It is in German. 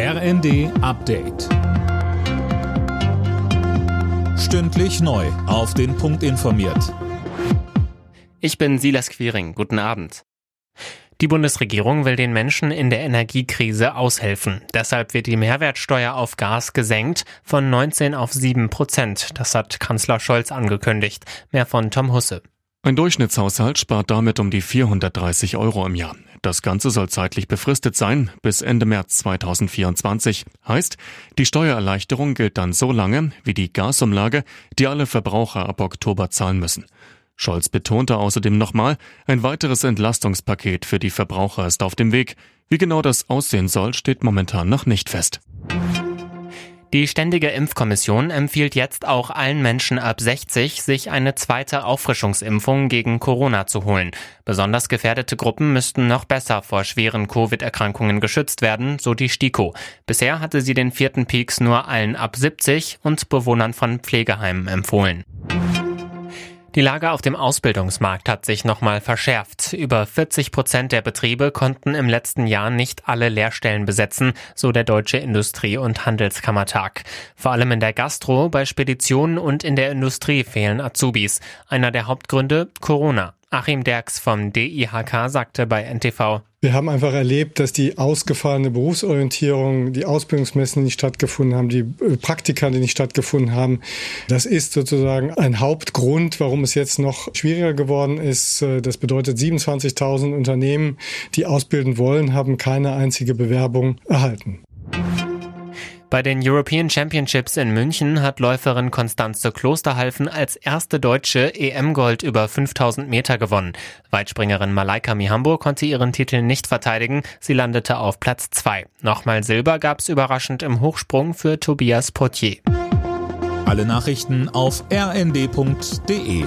RND Update. Stündlich neu. Auf den Punkt informiert. Ich bin Silas Quiring. Guten Abend. Die Bundesregierung will den Menschen in der Energiekrise aushelfen. Deshalb wird die Mehrwertsteuer auf Gas gesenkt von 19 auf 7 Prozent. Das hat Kanzler Scholz angekündigt. Mehr von Tom Husse. Ein Durchschnittshaushalt spart damit um die 430 Euro im Jahr. Das Ganze soll zeitlich befristet sein, bis Ende März 2024. Heißt, die Steuererleichterung gilt dann so lange wie die Gasumlage, die alle Verbraucher ab Oktober zahlen müssen. Scholz betonte außerdem nochmal, ein weiteres Entlastungspaket für die Verbraucher ist auf dem Weg. Wie genau das aussehen soll, steht momentan noch nicht fest. Die Ständige Impfkommission empfiehlt jetzt auch allen Menschen ab 60, sich eine zweite Auffrischungsimpfung gegen Corona zu holen. Besonders gefährdete Gruppen müssten noch besser vor schweren Covid-Erkrankungen geschützt werden, so die STIKO. Bisher hatte sie den vierten Peaks nur allen ab 70 und Bewohnern von Pflegeheimen empfohlen. Die Lage auf dem Ausbildungsmarkt hat sich nochmal verschärft. Über 40 Prozent der Betriebe konnten im letzten Jahr nicht alle Lehrstellen besetzen, so der Deutsche Industrie- und Handelskammertag. Vor allem in der Gastro, bei Speditionen und in der Industrie fehlen Azubis. Einer der Hauptgründe Corona. Achim Derks vom DIHK sagte bei NTV. Wir haben einfach erlebt, dass die ausgefallene Berufsorientierung, die Ausbildungsmessen, die nicht stattgefunden haben, die äh, Praktika, die nicht stattgefunden haben, das ist sozusagen ein Hauptgrund, warum es jetzt noch schwieriger geworden ist. Äh, das bedeutet, 27.000 Unternehmen, die ausbilden wollen, haben keine einzige Bewerbung erhalten. Bei den European Championships in München hat Läuferin Konstanze Klosterhalfen als erste Deutsche EM-Gold über 5000 Meter gewonnen. Weitspringerin Malaika Mihambo konnte ihren Titel nicht verteidigen. Sie landete auf Platz 2. Nochmal Silber gab's überraschend im Hochsprung für Tobias Potier. Alle Nachrichten auf rnd.de